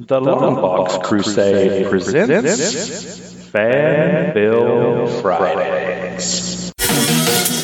The Longbox Crusade presents Fan Film Fridays. Welcome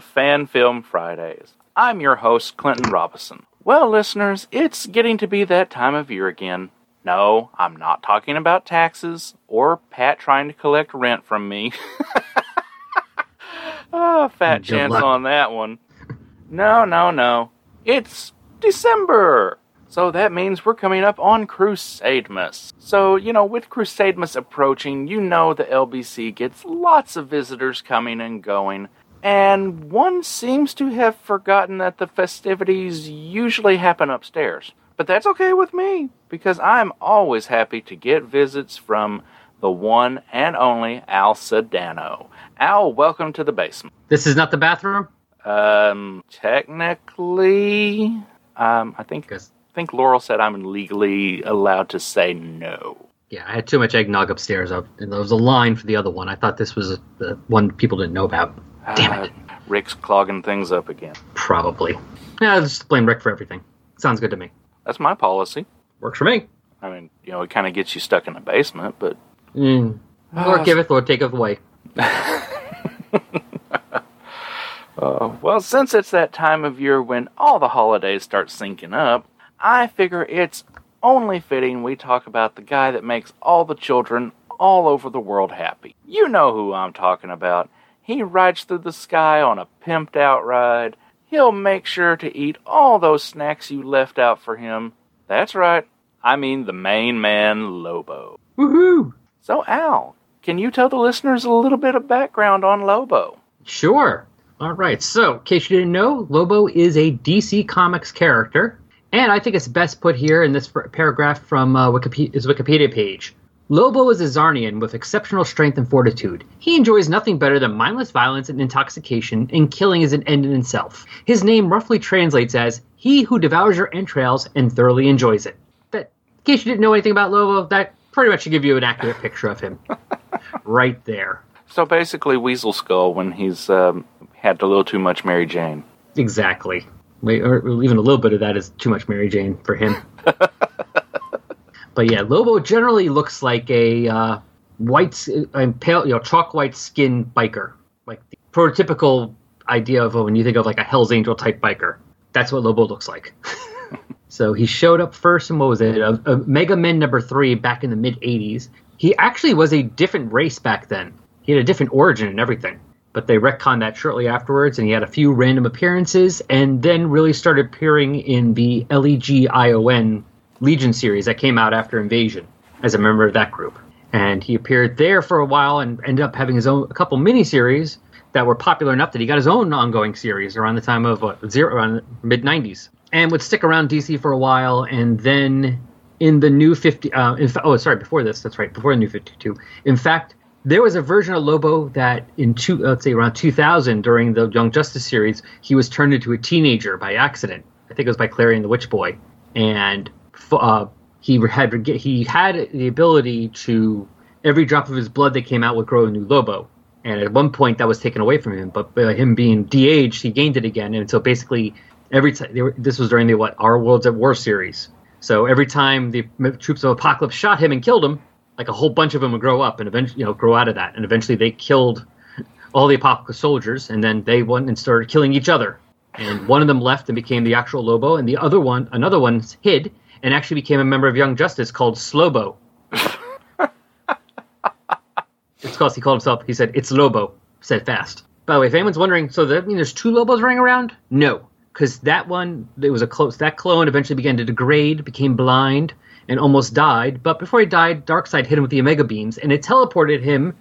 to Fan Film Fridays. I'm your host, Clinton Robinson. Well, listeners, it's getting to be that time of year again. No, I'm not talking about taxes or Pat trying to collect rent from me. oh, fat Good chance luck. on that one. No, no, no. It's December. So that means we're coming up on Crusademas. So, you know, with Crusademas approaching, you know the LBC gets lots of visitors coming and going. And one seems to have forgotten that the festivities usually happen upstairs. But that's okay with me, because I'm always happy to get visits from the one and only Al Sedano. Al, welcome to the basement. This is not the bathroom? Um, technically, um, I think I think Laurel said I'm legally allowed to say no. yeah, I had too much eggnog upstairs. Up, and there was a line for the other one. I thought this was the one people didn't know about. Damn it. Uh, Rick's clogging things up again. Probably. Yeah, I'll just blame Rick for everything. Sounds good to me. That's my policy. Works for me. I mean, you know, it kind of gets you stuck in the basement, but Mm. Lord giveth, Lord taketh away. Uh, well, since it's that time of year when all the holidays start syncing up, I figure it's only fitting we talk about the guy that makes all the children all over the world happy. You know who I'm talking about. He rides through the sky on a pimped out ride. He'll make sure to eat all those snacks you left out for him. That's right. I mean the main man, Lobo. Woohoo! So, Al, can you tell the listeners a little bit of background on Lobo? Sure. All right. So, in case you didn't know, Lobo is a DC Comics character, and I think it's best put here in this paragraph from uh, Wikipedia, his Wikipedia page. Lobo is a Czarnian with exceptional strength and fortitude. He enjoys nothing better than mindless violence and intoxication, and killing is an end in itself. His name roughly translates as "He who devours your entrails and thoroughly enjoys it." That, in case you didn't know anything about Lobo, that pretty much should give you an accurate picture of him, right there. So basically, Weasel Skull when he's um, had a little too much Mary Jane. Exactly. Wait, Or even a little bit of that is too much Mary Jane for him. but yeah, Lobo generally looks like a uh, white, uh, pale, you know, chalk white skin biker, like the prototypical idea of when you think of like a Hell's Angel type biker. That's what Lobo looks like. so he showed up first in what was it, a, Omega Men number three back in the mid '80s. He actually was a different race back then. He had a different origin and everything but they retconned that shortly afterwards, and he had a few random appearances, and then really started appearing in the E LEGION Legion series that came out after Invasion as a member of that group. And he appeared there for a while and ended up having his own a couple miniseries that were popular enough that he got his own ongoing series around the time of what, zero around mid 90s, and would stick around DC for a while, and then in the new 50 uh, fa- oh sorry before this that's right before the new 52 in fact there was a version of Lobo that in two, let's say around 2000 during the Young Justice series, he was turned into a teenager by accident. I think it was by Klarion the Witch Boy, and uh, he had he had the ability to every drop of his blood that came out would grow a new Lobo. And at one point that was taken away from him, but by him being de-aged, he gained it again. And so basically, every time this was during the what Our Worlds at War series. So every time the troops of Apokolips shot him and killed him, like a whole bunch of them would grow up and eventually, you know, grow out of that. And eventually, they killed all the Apokolips soldiers, and then they went and started killing each other. And one of them left and became the actual Lobo, and the other one, another one, hid and actually became a member of Young Justice called Slobo. it's because he called himself. He said it's Lobo. Said fast. By the way, if anyone's wondering, so that mean there's two Lobos running around? No, because that one it was a close. That clone eventually began to degrade, became blind, and almost died. But before he died, Darkseid hit him with the Omega beams, and it teleported him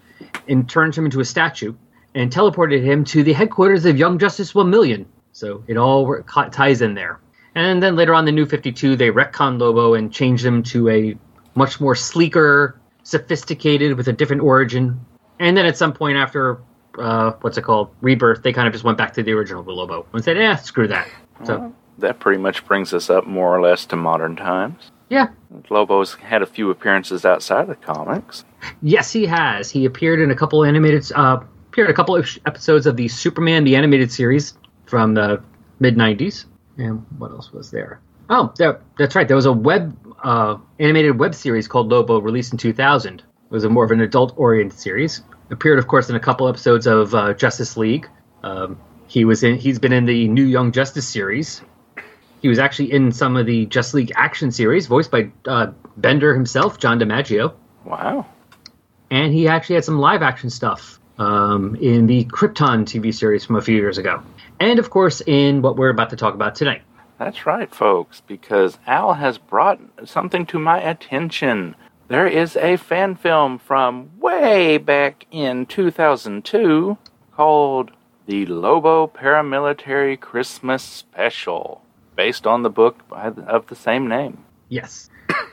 and turned him into a statue, and teleported him to the headquarters of Young Justice One Million. So it all ties in there. And then later on, the New Fifty Two, they retcon Lobo and change him to a much more sleeker, sophisticated, with a different origin. And then at some point after uh, what's it called rebirth they kind of just went back to the original lobo and said yeah screw that so That pretty much brings us up more or less to modern times. yeah Lobo's had a few appearances outside of the comics. yes he has he appeared in a couple animated uh appeared a couple of episodes of the superman the animated series from the mid 90s and what else was there? Oh there, that's right. There was a web uh animated web series called lobo released in 2000 it was a more of an adult oriented series. Appeared of course in a couple episodes of uh, justice league. Um, he was in he's been in the new young justice series. He was actually in some of the Justice League action series, voiced by uh, Bender himself, John DiMaggio, Wow. and he actually had some live action stuff um, in the Krypton TV series from a few years ago, and of course in what we're about to talk about tonight. That's right, folks, because Al has brought something to my attention. There is a fan film from way back in 2002 called The Lobo Paramilitary Christmas Special, based on the book by- of the same name. Yes,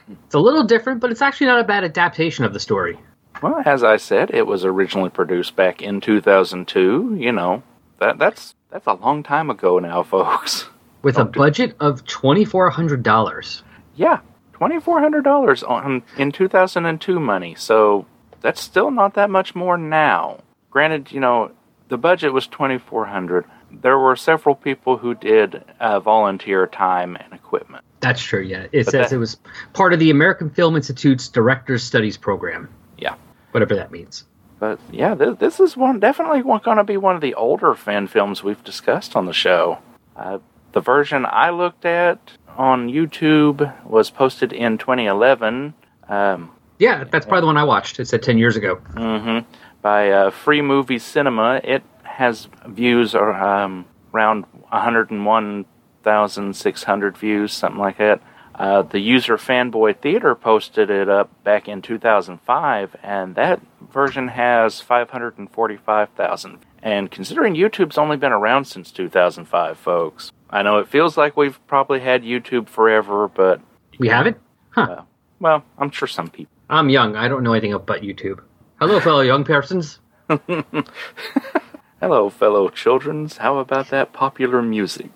it's a little different, but it's actually not a bad adaptation of the story. Well, as I said, it was originally produced back in 2002. You know, that that's that's a long time ago now, folks. With a Okay. budget of twenty four hundred dollars. Yeah, twenty four hundred dollars on in two thousand and two money. So that's still not that much more now. Granted, you know the budget was twenty four hundred. There were several people who did uh, volunteer time and equipment. That's true. Yeah, it But says that- it was part of the American Film Institute's Directors Studies program, Yeah, whatever that means. But yeah, this, this is one definitely going to be one of the older fan films we've discussed on the show. Uh, the version I looked at on YouTube was posted in 2011. Um, Yeah, that's probably the one I watched. It said ten years ago. hmm By uh, Free Movie Cinema, it has views or um, around 101,600 views, something like that. Uh, the user Fanboy Theater posted it up back in 2005, and that version has 545,000. And considering YouTube's only been around since 2005, folks, I know it feels like we've probably had YouTube forever, but We haven't? Huh. uh, well, I'm sure some people. I'm young. I don't know anything about YouTube. Hello, fellow young persons. Hello, fellow childrens. How about that popular music?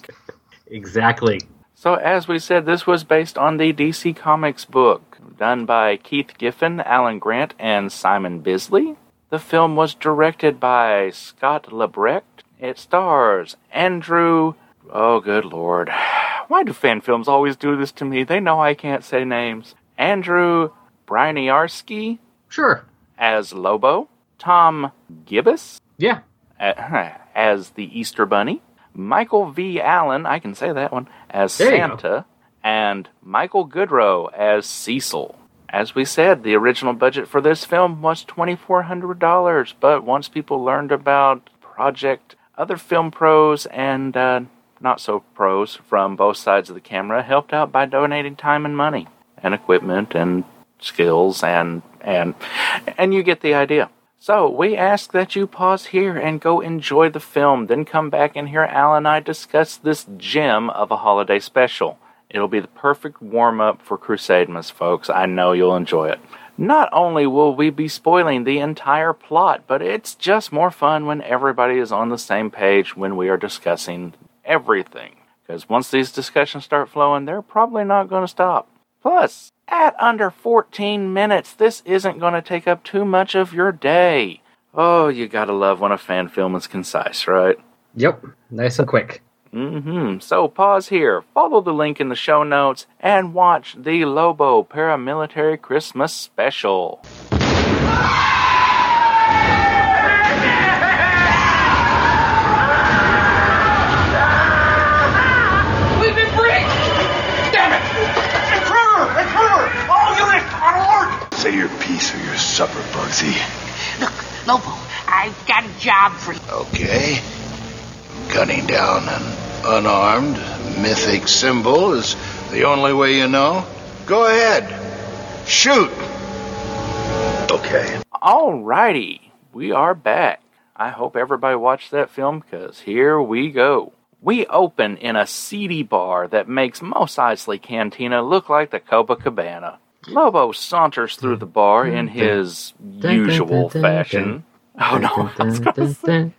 Exactly. So, as we said, this was based on the DC Comics book, done by Keith Giffen, Alan Grant, and Simon Bisley. The film was directed by Scott Lebrecht. It stars Andrew. Oh, good lord. Why do fan films always do this to me? They know I can't say names. Andrew Bryniarski Sure. as Lobo, Tom Gibbous Yeah. as the Easter Bunny, Michael V. Allen, I can say that one, as There. Santa, and Michael Goodrow as Cecil. As we said, the original budget for this film was $2,400, but once people learned about Project, other film pros and uh, not so pros from both sides of the camera helped out by donating time and money and equipment and skills and and and you get the idea. So we ask that you pause here and go enjoy the film, then come back and hear Al and I discuss this gem of a holiday special. It'll be the perfect warm up for Crusademas, folks. I know you'll enjoy it. Not only will we be spoiling the entire plot, but it's just more fun when everybody is on the same page when we are discussing everything. Because once these discussions start flowing, they're probably not going to stop. Plus, at under 14 minutes, this isn't going to take up too much of your day. Oh, you gotta love when a fan film is concise, right? Yep. Nice and quick. Mm-hmm. So pause here, follow the link in the show notes, and watch the Lobo Paramilitary Christmas Special. Supper, Bugsy. Look, Lobo, I've got a job for you. Okay. Cutting down an unarmed mythic symbol is the only way you know. Go ahead. Shoot. Okay. Alrighty, we are back. I hope everybody watched that film because here we go. We open in a seedy bar that makes Mos Eisley Cantina look like the Copacabana. Lobo saunters through the bar in his usual fashion. Oh no! I was gonna say-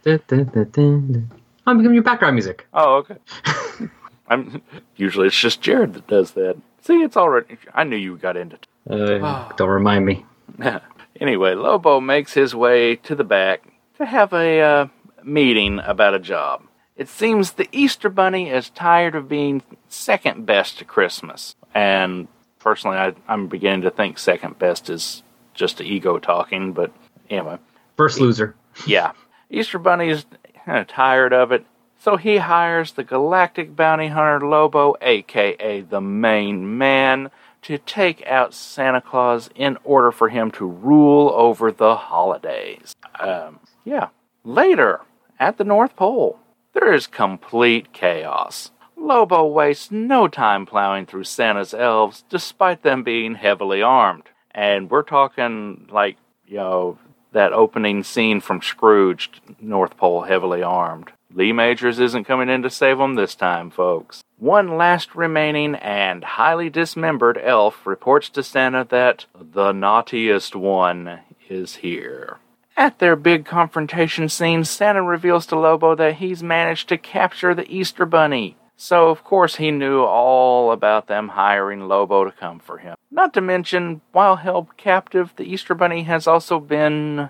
I'm giving you background music. Oh, okay. I'm usually it's just Jared that does that. See, it's already. I knew you got into. Uh, don't remind me. Anyway, Lobo makes his way to the back to have a uh, meeting about a job. It seems the Easter Bunny is tired of being second best to Christmas. And personally, I, I'm beginning to think second best is just ego talking, but anyway. First loser. Yeah. Easter Bunny is kinda tired of it, so he hires the galactic bounty hunter Lobo, aka the main man, to take out Santa Claus in order for him to rule over the holidays. Um, yeah. Later, at the North Pole, there is complete chaos. Lobo wastes no time plowing through Santa's elves, despite them being heavily armed. And we're talking like, you know, that opening scene from Scrooged, North Pole heavily armed. Lee Majors isn't coming in to save them this time, folks. One last remaining and highly dismembered elf reports to Santa that the naughtiest one is here. At their big confrontation scene, Santa reveals to Lobo that he's managed to capture the Easter Bunny. So, of course, he knew all about them hiring Lobo to come for him. Not to mention, while held captive, the Easter Bunny has also been,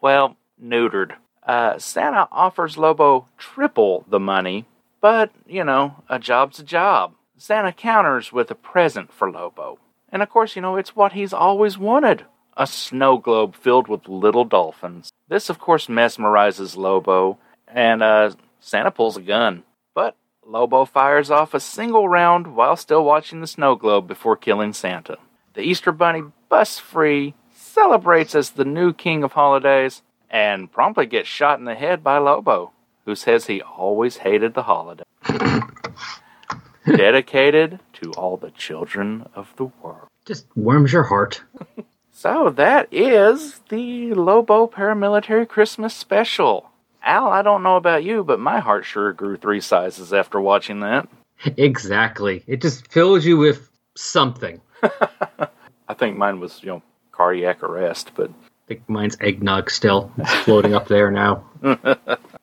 well, neutered. Uh, Santa offers Lobo triple the money, but, you know, a job's a job. Santa counters with a present for Lobo. And of course, you know, it's what he's always wanted a snow globe filled with little dolphins. This, of course, mesmerizes Lobo, and uh, Santa pulls a gun. But Lobo fires off a single round while still watching the snow globe before killing Santa. The Easter Bunny busts free, celebrates as the new king of holidays, and promptly gets shot in the head by Lobo, who says he always hated the holiday. Dedicated to all the children of the world. Just warms your heart. So that is the Lobo Paramilitary Christmas Special. Al, I don't know about you, but my heart sure grew three sizes after watching that. Exactly. It just fills you with something. I think mine was, you know, cardiac arrest, but I think mine's eggnog still. It's floating up there now.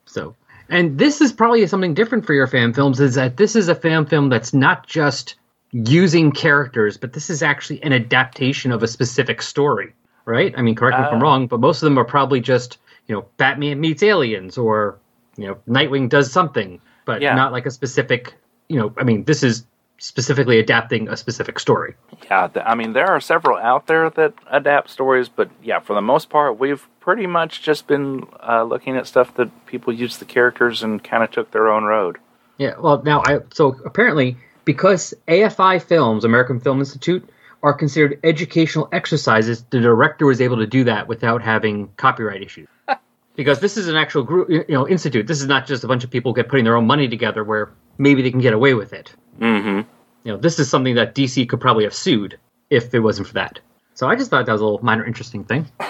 so, and this is probably something different for your fan films is that this is a fan film that's not just using characters, but this is actually an adaptation of a specific story, right? I mean, correct me if I'm Uh. wrong, but most of them are probably just, you know, Batman meets aliens or, you know, Nightwing does something, but Yeah. not like a specific, you know, I mean, this is specifically adapting a specific story. yeah, th- I mean, there are several out there that adapt stories, but yeah, for the most part, we've pretty much just been uh, looking at stuff that people used the characters and kind of took their own road. Yeah, well, now I so apparently because AFI Films, American Film Institute, are considered educational exercises, the director was able to do that without having copyright issues. because this is an actual group, you know, institute. This is not just a bunch of people get putting their own money together where maybe they can get away with it. Mm-hmm. You know, this is something that DC could probably have sued if it wasn't for that. So I just thought that was a little minor interesting thing.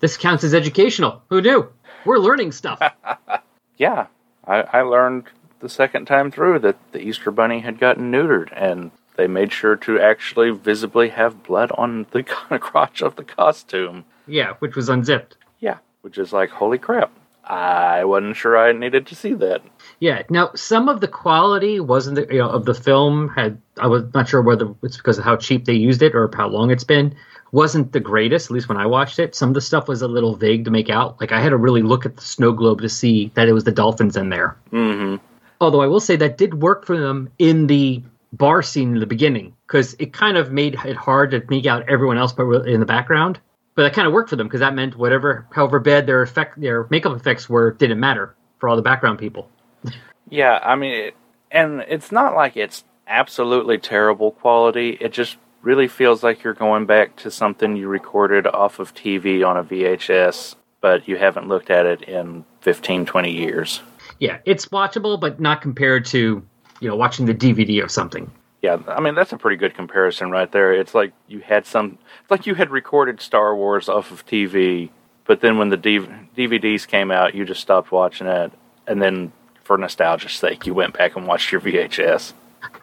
This counts as educational. Who knew? We're learning stuff. Yeah, I, I learned the second time through that the Easter Bunny had gotten neutered, and they made sure to actually visibly have blood on the crotch of the costume. yeah, which was unzipped. Yeah, which is like, holy crap. I wasn't sure I needed to see that. Yeah. Now, some of the quality wasn't the, you know of the film had I was not sure whether it's because of how cheap they used it or how long it's been. Wasn't the greatest, at least when I watched it. Some of the stuff was a little vague to make out. Like I had to really look at the snow globe to see that it was the dolphins in there. Mm-hmm. Although I will say that did work for them in the bar scene in the beginning because it kind of made it hard to make out everyone else but in the background. But that kind of worked for them because that meant whatever, however bad their effect, their makeup effects were, didn't matter for all the background people. Yeah, I mean, it, and it's not like it's absolutely terrible quality. It just really feels like you're going back to something you recorded off of TV on a VHS, but you haven't looked at it in 15, 20 years. Yeah, it's watchable, but not compared to you know watching the DVD of something. Yeah, I mean that's a pretty good comparison right there. It's like you had some, it's like you had recorded Star Wars off of TV, but then when the DV- DVDs came out, you just stopped watching it, and then for nostalgia's sake, you went back and watched your VHS.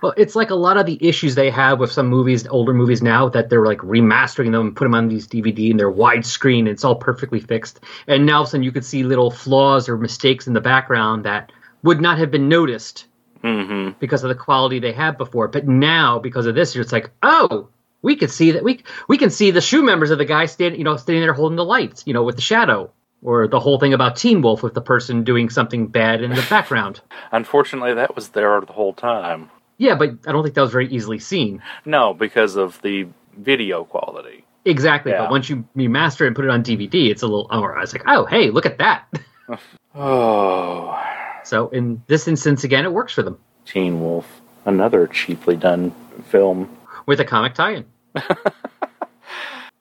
Well, it's like a lot of the issues they have with some movies, older movies now, that they're like remastering them and put them on these DVD and they're widescreen. And it's all perfectly fixed. And now all of a sudden you could see little flaws or mistakes in the background that would not have been noticed hmm because of the quality they had before. But now, because of this, it's like, oh, we could see that we we can see the shoe members of the guy standing, you know, standing there holding the lights, you know, with the shadow, or the whole thing about Teen Wolf with the person doing something bad in the background. Unfortunately, that was there the whole time. Yeah, but I don't think that was very easily seen. No, because of the video quality. Exactly. Yeah. But once you remaster it and put it on DVD, it's a little. Oh, I was like, oh, hey, look at that. Oh, so in this instance, again, it works for them Teen Wolf, another cheaply done film. with a comic tie-in.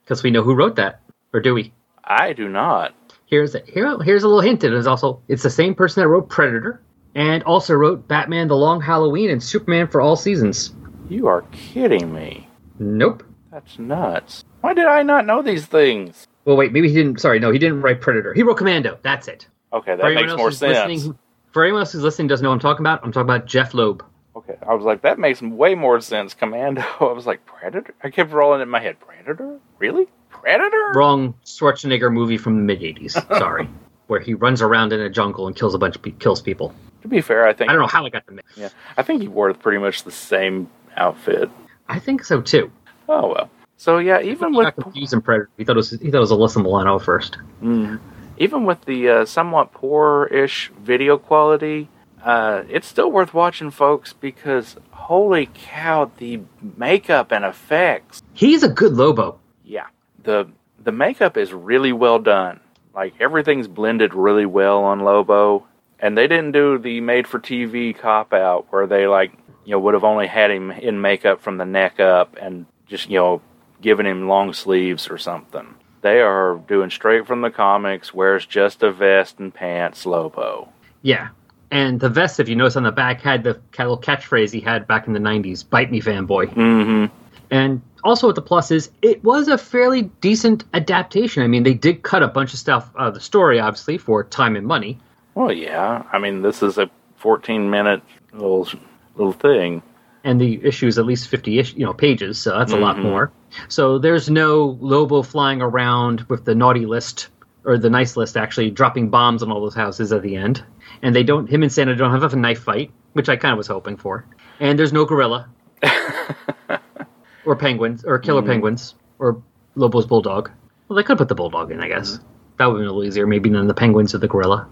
Because we know who wrote that, or do we? I do not. Here's a, here, here's a little hint. It is also it's the same person that wrote Predator and also wrote Batman: The Long Halloween and Superman for All Seasons. You are kidding me. Nope. That's nuts. Why did I not know these things? Well, wait, maybe he didn't. Sorry, no, he didn't write Predator. He wrote Commando. That's it. Okay, that makes more sense. listening for anyone else who's listening, doesn't know what I'm talking about. I'm talking about Jeph Loeb. Okay, I was like, that makes way more sense. Commando. I was like, Predator. I kept rolling in my head. Predator? Really? Predator? Wrong Schwarzenegger movie from the mid '80s. Sorry, where he runs around in a jungle and kills a bunch of pe- kills people. To be fair, I think I don't know how I got the mix. Yeah, I think he wore pretty much the same outfit. I think so too. Oh well. So yeah, even He with confused in Predator. He thought it was he thought it was Alyssa Milano first. Mm. Even with the uh, somewhat poor-ish video quality, uh, it's still worth watching, folks. Because holy cow, the makeup and effects. He's a good Lobo. Yeah, the the makeup is really well done. Like everything's blended really well on Lobo, and they didn't do the made-for-TV cop out where they like you know would have only had him in makeup from the neck up and just you know giving him long sleeves or something. They are doing straight from the comics. Wears just a vest and pants, Lobo. Yeah. And the vest, if you notice on the back, had the little catchphrase he had back in the 90s Bite me, fanboy. Mm-hmm. And also, what the plus is, it was a fairly decent adaptation. I mean, they did cut a bunch of stuff out of the story, obviously, for time and money. Well, yeah. I mean, this is a 14-minute little little thing. And the issue is at least 50 ish, you know, pages, so that's a lot Mhm. more. So there's no Lobo flying around with the naughty list, or the nice list, actually, dropping bombs on all those houses at the end. And they don't, him and Santa don't have a knife fight, which I kind of was hoping for. And there's no gorilla. or penguins, or killer Mm. penguins, or Lobo's bulldog. Well, they could put the bulldog in, I guess. That would be a little easier, maybe than the penguins or the gorilla.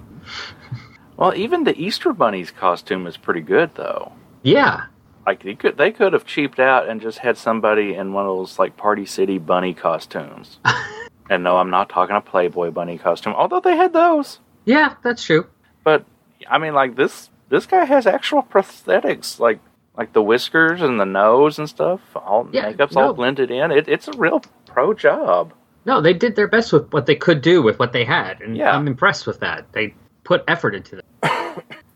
Well, even the Easter Bunny's costume is pretty good, though. Yeah, Like they could they could have cheaped out and just had somebody in one of those like Party City bunny costumes. and no, I'm not talking a Playboy bunny costume, although they had those. yeah, that's true. But I mean, like this this guy has actual prosthetics, like like the whiskers and the nose and stuff. All Yeah, makeup's no. all blended in. It, it's a real pro job. No, they did their best with what they could do with what they had, and Yeah. I'm impressed with that. They put effort into that.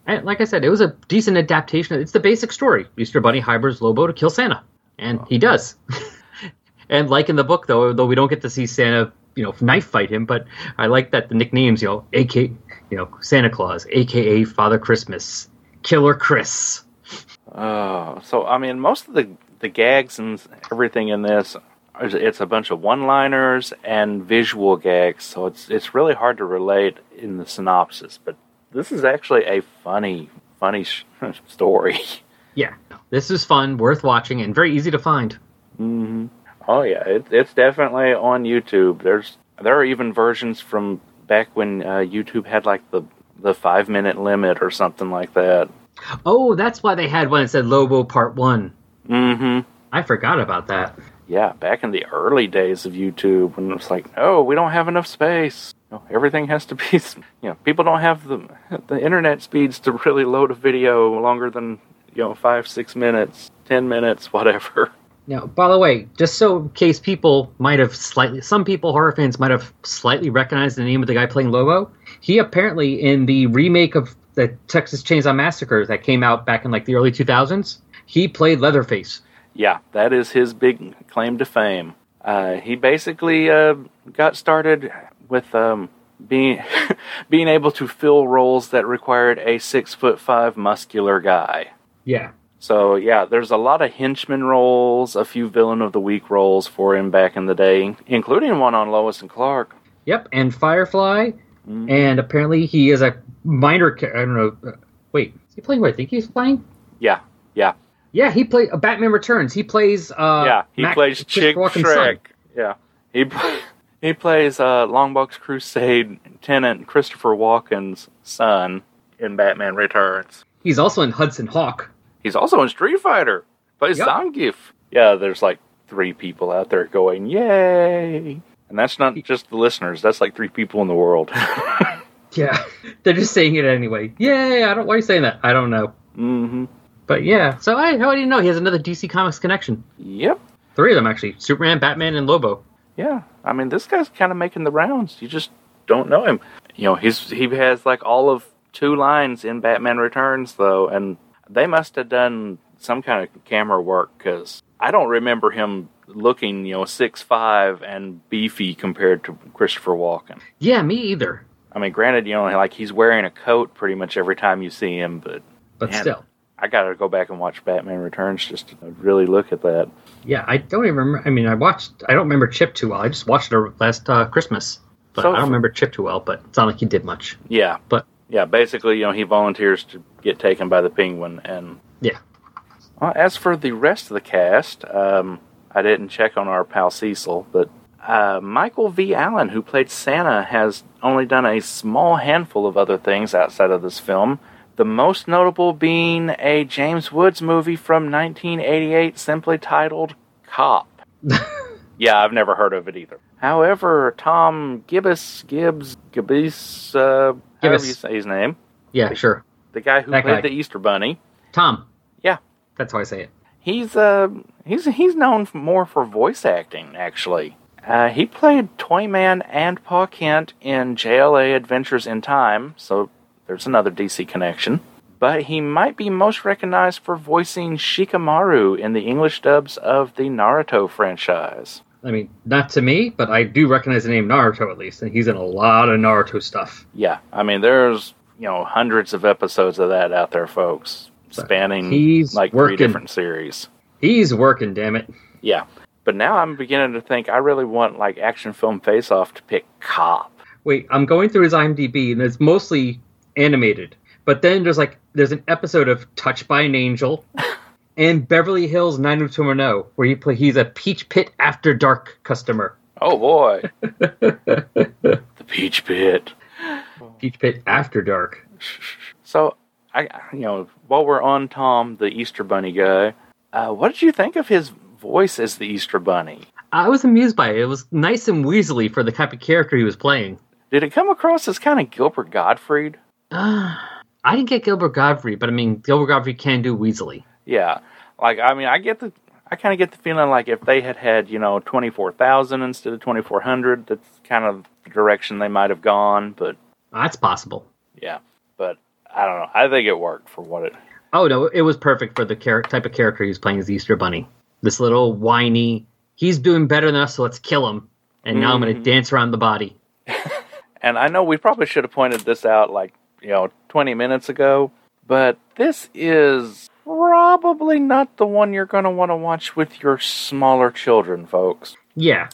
And like I said, it was a decent adaptation. It's the basic story: Easter Bunny hires Lobo to kill Santa, and he oh. does. and like in the book, though, though we don't get to see Santa, you know, knife fight him, but I like that the nicknames, you know, AK, you know, Santa Claus, aka Father Christmas, Killer Chris. Oh, so I mean, most of the the gags and everything in this, it's a bunch of one-liners and visual gags. So it's it's really hard to relate in the synopsis. But this is actually a funny, funny sh- story. Yeah, this is fun, worth watching, and very easy to find. hmm Oh yeah, it, it's definitely on YouTube. There's there are even versions from back when uh, YouTube had like the the five minute limit or something like that. Oh, that's why they had one that said Lobo Part One. Mm-hmm. I forgot about that. Yeah, back in the early days of YouTube, when it was like, oh, we don't have enough space. You know, everything has to be, you know, people don't have the the internet speeds to really load a video longer than you know five, six minutes, ten minutes, whatever. Now, by the way, just so in case people might have slightly, some people, horror fans, might have slightly recognized the name of the guy playing Lobo. He apparently, in the remake of the Texas Chainsaw Massacre that came out back in like the early 2000s, he played Leatherface. Yeah, that is his big claim to fame. Uh, he basically uh, got started with um, being being able to fill roles that required a six foot five muscular guy. Yeah. So yeah, there's a lot of henchman roles, a few villain of the week roles for him back in the day, including one on Lois and Clark. Yep, and Firefly, and apparently he is a minor. I don't know. uh, Wait, is he playing? What I think he's playing? Yeah, yeah, Yeah, he played. Uh, Batman Returns. He plays. Uh, yeah. He Mac- plays Chip Shreck. Yeah, he pl- he plays uh, Longbox Crusade tenant Christopher Walken's son in Batman Returns. He's also in Hudson Hawk. He's also in Street Fighter. Plays Yep. Zangief. Yeah, there's like three people out there going, "Yay!" And that's not just the listeners. That's like three people in the world. Yeah, they're just saying it anyway. Yay! I don't. Why are you saying that? I don't know. Mm-hmm. But yeah, so I how do you know he has another DC Comics connection? Yep. Three of them actually: Superman, Batman, and Lobo. Yeah. I mean, this guy's kind of making the rounds. You just don't know him. You know, he's he has like all of two lines in Batman Returns though, and they must have done some kind of camera work because I don't remember him looking, you know, six five and beefy compared to Christopher Walken. Yeah, me either. I mean, granted, you know, like he's wearing a coat pretty much every time you see him, but But Man. still, I gotta go back and watch Batman Returns just to really look at that. yeah, I don't even remember. I mean, I watched. I don't remember Chip too well. I just watched it last uh, Christmas, but So- I don't remember Chip too well. But it's not like he did much. Yeah, But yeah, basically, you know, he volunteers to get taken by the Penguin, and yeah, well, as for the rest of the cast, um, I didn't check on our pal Cecil, but uh, Michael V. Allen, who played Santa, has only done a small handful of other things outside of this film. The most notable being a James Woods movie from 1988 simply titled Cop. yeah, I've never heard of it either. However, Tom Gibbs, Gibbs, Gibbs, uh, however you say his name, yeah, sure. the guy who That played guy. the Easter Bunny, Tom. Yeah. that's how I say it. He's uh he's he's known more for voice acting actually. Uh, he played Toyman and Pa Kent in JLA Adventures in Time, so there's another DC connection. But he might be most recognized for voicing Shikamaru in the English dubs of the Naruto franchise. I mean, not to me, but I do recognize the name Naruto at least, and he's in a lot of Naruto stuff. Yeah, I mean there's you know hundreds of episodes of that out there, folks, spanning He's like working. three different series. He's working, damn it. Yeah. But now I'm beginning to think I really want like action film face off to pick cop. Wait, I'm going through his IMDb, and it's mostly animated. But then there's like there's an episode of Touched by an Angel and Beverly Hills 90210 where he play he's a Peach Pit After Dark customer. Oh boy. the Peach Pit. Peach Pit After Dark. So I you know, while we're on Tom, the Easter Bunny guy, uh, what did you think of his voice as the Easter Bunny? I was amused by it. It was nice and weaselly for the type of character he was playing. Did it come across as kind of Gilbert Gottfried? I didn't get Gilbert Gottfried, but I mean Gilbert Gottfried can do weaselly. Yeah. Like I mean I get the I kind of get the feeling like if they had had, you know, 24,000 instead of 2400, that's kind of the direction they might have gone, but That's possible. Yeah, but I don't know. I think it worked for what it. Oh no, it was perfect for the char- type of character he's playing as Easter Bunny. This little whiny, he's doing better than us, so let's kill him. And now I'm going to mm-hmm. dance around the body. And I know we probably should have pointed this out like you know 20 minutes ago, but this is probably not the one you're going to want to watch with your smaller children, folks. Yeah.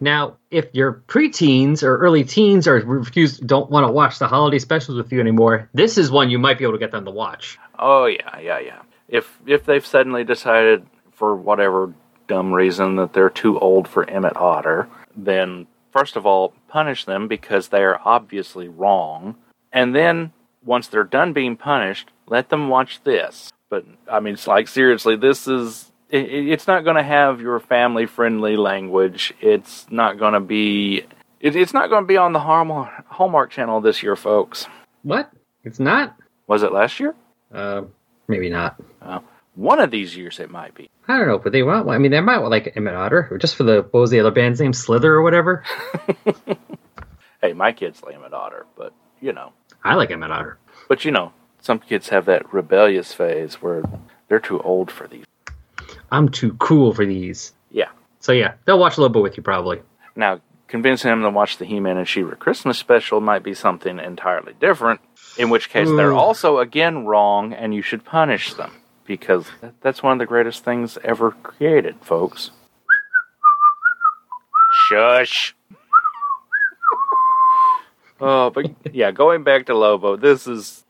Now, if you're preteens or early teens or refuse don't want to watch the holiday specials with you anymore, this is one you might be able to get them to watch. Oh yeah, yeah, yeah. If if they've suddenly decided for whatever dumb reason that they're too old for Emmet Otter, then first of all punish them because they are obviously wrong, and then once they're done being punished, let them watch this. But I mean, it's like seriously, this is it, it- it's not going to have your family friendly language. It's not going to be. It, it's not going to be on the Hallmark, Hallmark Channel this year, folks. What? It's not? Was it last year? Uh, maybe not. One of these years, it might be. I don't know, but they want. I mean, they might want like Emmet Otter, or just for the what was the other band's name, Slither or whatever. Hey, my kids lay Emmet Otter, but you know, I like Emmet Otter. but you know, some kids have that rebellious phase where they're too old for these. I'm too cool for these. Yeah. So yeah, they'll watch Lobo with you probably. Now, convincing them to watch the He-Man and She-Ra Christmas special might be something entirely different. In which case, they're also again wrong, and you should punish them because that's one of the greatest things ever created, folks. Shush. Oh, but yeah, going back to Lobo, this is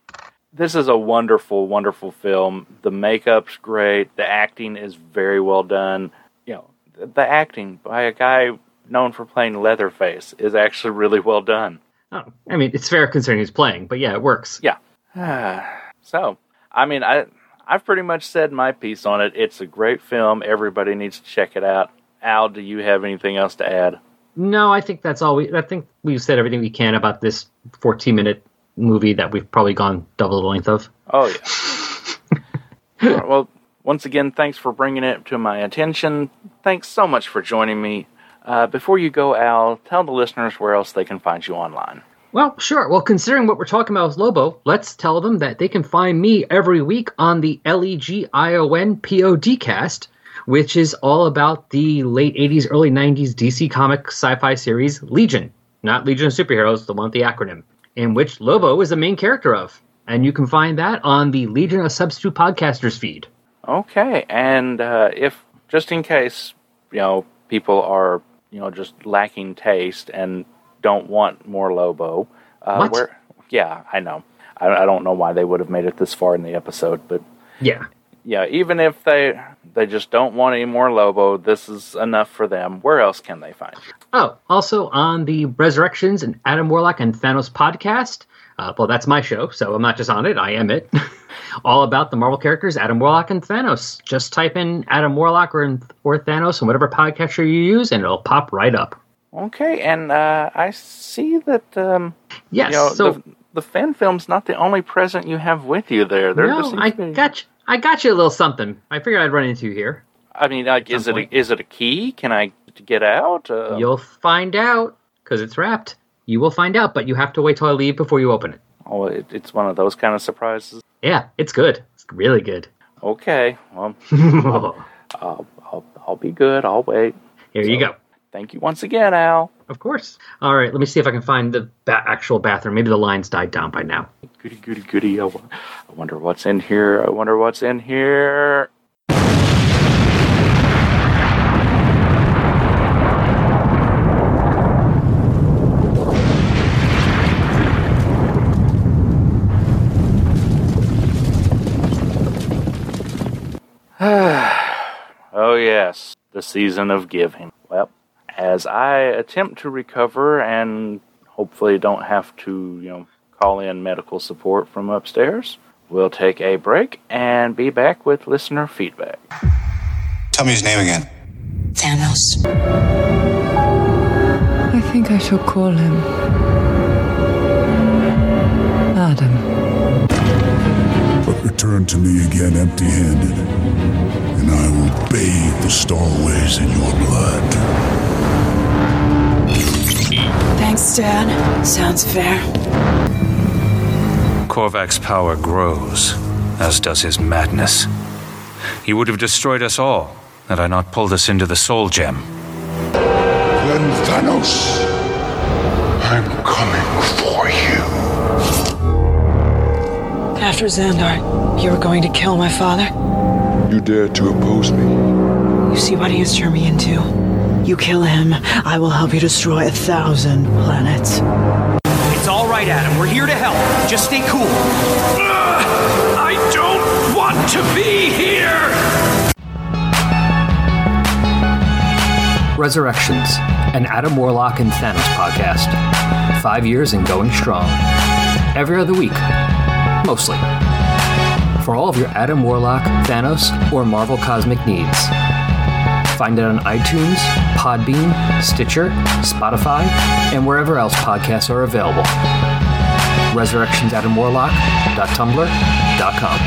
this is a wonderful, wonderful film. The makeup's great. The acting is very well done. You know, the, acting by a guy known for playing Leatherface is actually really well done. Oh, I mean, it's fair considering he's playing, but yeah, it works. Yeah. so, I mean, I I've pretty much said my piece on it. It's a great film. Everybody needs to check it out. Al, do you have anything else to add? No, I think that's all we. I think we've said everything we can about this 14 minute movie that we've probably gone double the length of. Oh yeah. Right, well, once again, thanks for bringing it to my attention. Thanks so much for joining me. Uh, before you go, Al, tell the listeners where else they can find you online. Well, sure. Well, considering what we're talking about with Lobo, let's tell them that they can find me every week on the L E G I O N P O D cast, which is all about the late 80s, early 90s DC comic sci fi series Legion. Not Legion of Superheroes, the one with the acronym, in which Lobo is the main character of. And you can find that on the Legion of Substitute Podcasters feed. Okay, and uh, if just in case you know people are you know just lacking taste and don't want more Lobo, uh, What? where? Yeah, I know. I, I don't know why they would have made it this far in the episode, but Yeah. Yeah, even if they they just don't want any more Lobo, this is enough for them. Where else can they find you? Oh, also on the Resurrections and Adam Warlock and Thanos podcast. Uh, well, that's my show, so I'm not just on it, I am it. All about the Marvel characters, Adam Warlock and Thanos. Just type in Adam Warlock or, or Thanos in whatever podcatcher you use, and it'll pop right up. Okay, and uh, I see that um, Yes, you know so the, the fan film's not the only present you have with you there. There no, I got you. I got you a little something. I figured I'd run into you here. I mean, like, is it a, is it a key? Can I get out? Uh, You'll find out because it's wrapped. You will find out, but you have to wait till I leave before you open it. Oh, it, it's one of those kind of surprises. Yeah, it's good. It's really good. Okay, well, Here I'll, I'll, I'll be good. I'll wait. Here you go. Thank you once again, Al. Of course. All right, let me see if I can find the ba- actual bathroom. Maybe the lines died down by now. Goody, goody, goody. I I wonder what's in here. I wonder what's in here. oh, yes, the season of giving. Well, as I attempt to recover and hopefully don't have to, you know, call in medical support from upstairs, we'll take a break and be back with listener feedback. Tell me his name again. Thanos. I think I shall call him Adam. But return to me again empty handed, and I will bathe the Starways in your blood. Thanks, Dad. Sounds fair. Korvac's power grows, as does his madness. He would have destroyed us all had I not pulled us into the Soul Gem. Then, Thanos, I'm coming for you. After Xandar, you were going to kill my father? You dare to oppose me? You see what he has turned me into? You kill him, I will help you destroy a thousand planets. It's all right, Adam. We're here to help. Just stay cool. I don't want to be here! Resurrections, an Adam Warlock and Thanos podcast. Five years and going strong. Every other week. Mostly. For all of your Adam Warlock, Thanos, or Marvel cosmic needs. Find it on iTunes, Podbean, Stitcher, Spotify, and wherever else podcasts are available. ResurrectionsAdamWarlock.tumblr.com.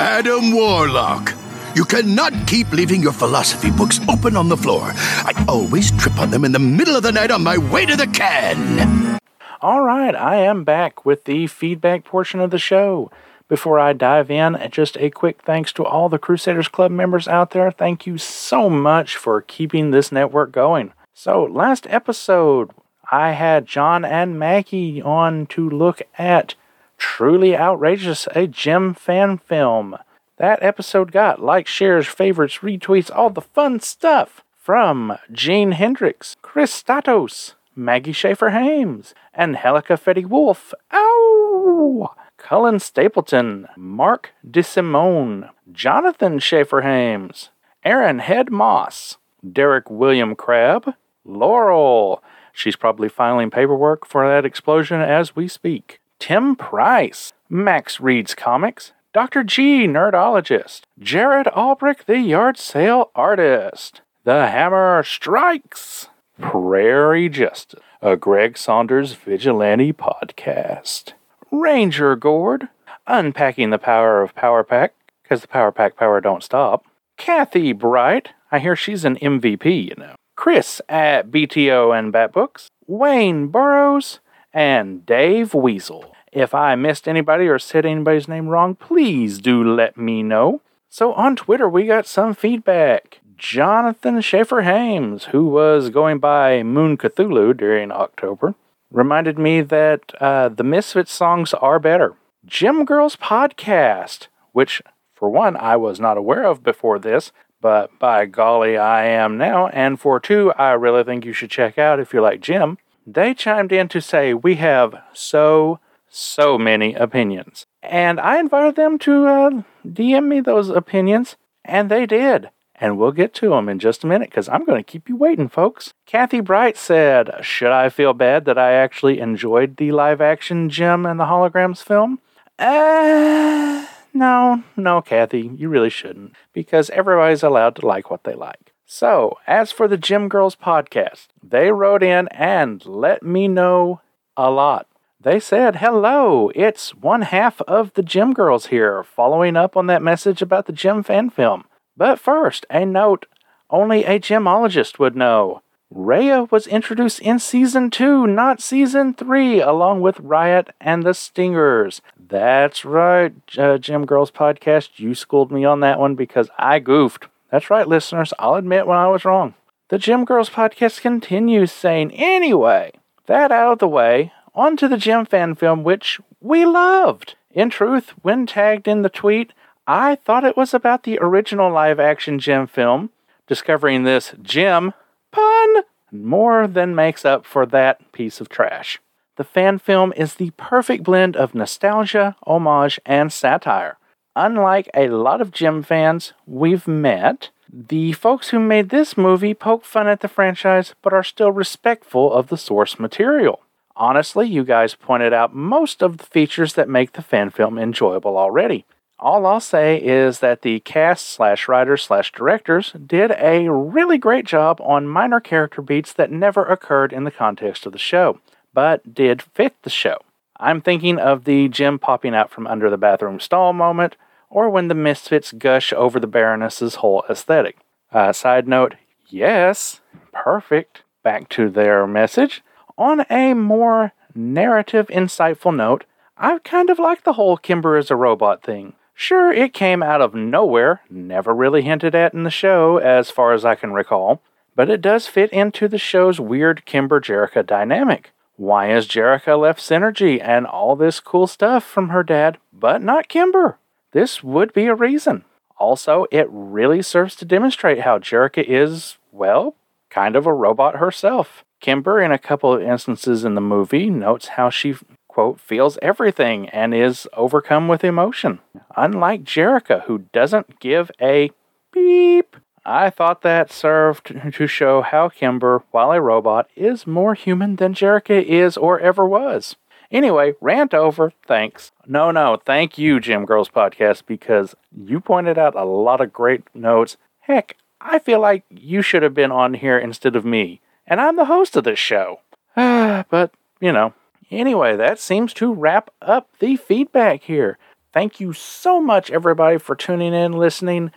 Adam Warlock. You cannot keep leaving your philosophy books open on the floor. I always trip on them in the middle of the night on my way to the can. All right, I am back with the feedback portion of the show. Before I dive in, just a quick thanks to all the Crusaders Club members out there. Thank you so much for keeping this network going. So, last episode, I had John and Maggie on to look at Truly Outrageous, a Jem fan film. That episode got likes, shares, favorites, retweets, all the fun stuff from Gene Hendricks, Chris Statos, Maggie Schaefer Hames, Angelica Fetty Wolf, ow! Cullen Stapleton, Mark DeSimone, Jonathan Schaefer Hames, Aaron Head Moss, Derek William Crabb, Laurel, she's probably filing paperwork for that explosion as we speak, Tim Price, Max Reads Comics, Dr. G, nerdologist. Jared Albrick, the yard sale artist. The Hammer Strikes. Prairie Justice, a Greg Saunders vigilante podcast. Ranger Gord, Unpacking the Power of Power Pack, because the Power Pack power don't stop. Kathy Bright, I hear she's an MVP, you know. Chris at BTO and Batbooks. Wayne Burrows, and Dave Weasel. If I missed anybody or said anybody's name wrong, please do let me know. So on Twitter, we got some feedback. Jonathan Schaefer Hames, who was going by Moon Cthulhu during October, reminded me that uh, the Misfits songs are better. Jem Girls Podcast, which for one I was not aware of before this, but by golly I am now, and for two I really think you should check out if you like Jem. They chimed in to say we have so so many opinions. And I invited them to uh, DM me those opinions, and they did. And we'll get to them in just a minute because I'm going to keep you waiting, folks. Kathy Bright said, Should I feel bad that I actually enjoyed the live action Jem and the Holograms film? Uh, no, no, Kathy, you really shouldn't because everybody's allowed to like what they like. So, as for the Jem Girls podcast, they wrote in and let me know a lot. They said, Hello, it's one half of the Jem Girls here, following up on that message about the Jem fan film. But first, a note only a gemologist would know. Raya was introduced in season 2, not season 3, along with Riot and the Stingers. That's right, uh, Jem Girls Podcast. You schooled me on that one because I goofed. That's right, listeners. I'll admit when I was wrong. The Jem Girls Podcast continues saying, Anyway, that out of the way, on to the Jem fan film, which we loved. In truth, when tagged in the tweet, I thought it was about the original live action Jem film. Discovering this Jem pun more than makes up for that piece of trash. The fan film is the perfect blend of nostalgia, homage, and satire. Unlike a lot of Jem fans we've met, the folks who made this movie poke fun at the franchise but are still respectful of the source material. Honestly, you guys pointed out most of the features that make the fan film enjoyable already. All I'll say is that the cast slash writers slash directors did a really great job on minor character beats that never occurred in the context of the show, but did fit the show. I'm thinking of the Jem popping out from under the bathroom stall moment, or when the Misfits gush over the Baroness's whole aesthetic. Uh, side note, yes, perfect. Back to their message. On a more narrative, insightful note, I kind of like the whole Kimber is a robot thing. Sure, it came out of nowhere, never really hinted at in the show, as far as I can recall, but it does fit into the show's weird Kimber Jerrica dynamic. Why is Jerrica left Synergy and all this cool stuff from her dad, but not Kimber? This would be a reason. Also, it really serves to demonstrate how Jerrica is, well, kind of a robot herself. Kimber, in a couple of instances in the movie, notes how she, quote, feels everything and is overcome with emotion. Unlike Jerrica, who doesn't give a beep. I thought that served to show how Kimber, while a robot, is more human than Jerrica is or ever was. Anyway, rant over. Thanks. No, no, thank you, Jem Girls Podcast, because you pointed out a lot of great notes. Heck, I feel like you should have been on here instead of me and I'm the host of this show. but, you know, anyway, that seems to wrap up the feedback here. thank you so much, everybody, for tuning in, listening.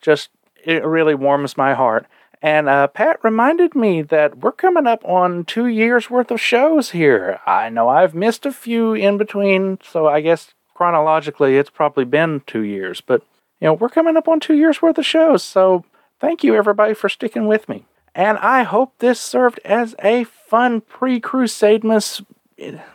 Just, it really warms my heart. And uh, Pat reminded me that we're coming up on two years worth of shows here. I know I've missed a few in between, so I guess chronologically it's probably been two years. But, you know, we're coming up on two years worth of shows. So thank you, everybody, for sticking with me. And I hope this served as a fun pre Crusademus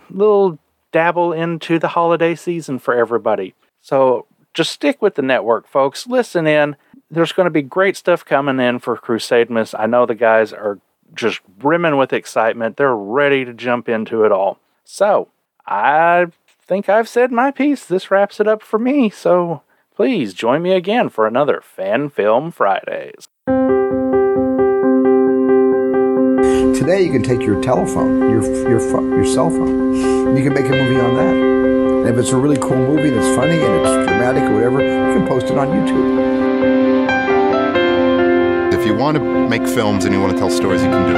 little dabble into the holiday season for everybody. So just stick with the network, folks. Listen in there's going to be great stuff coming in for Crusademus. I know the guys are just brimming with excitement. They're ready to jump into it all. So, I think I've said my piece. This wraps it up for me. So, please join me again for another Fan Film Fridays. Today, you can take your telephone, your your your cell phone, you can make a movie on that. And if it's a really cool movie that's funny and it's dramatic or whatever, you can post it on YouTube If you want to make films and you want to tell stories, you can do it.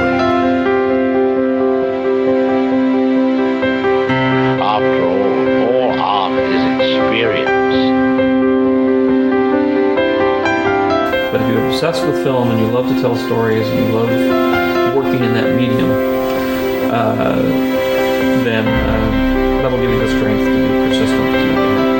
After all, all art is experience. But if you're obsessed with film and you love to tell stories and you love working in that medium, uh, then uh, that'll give you the strength to be persistent.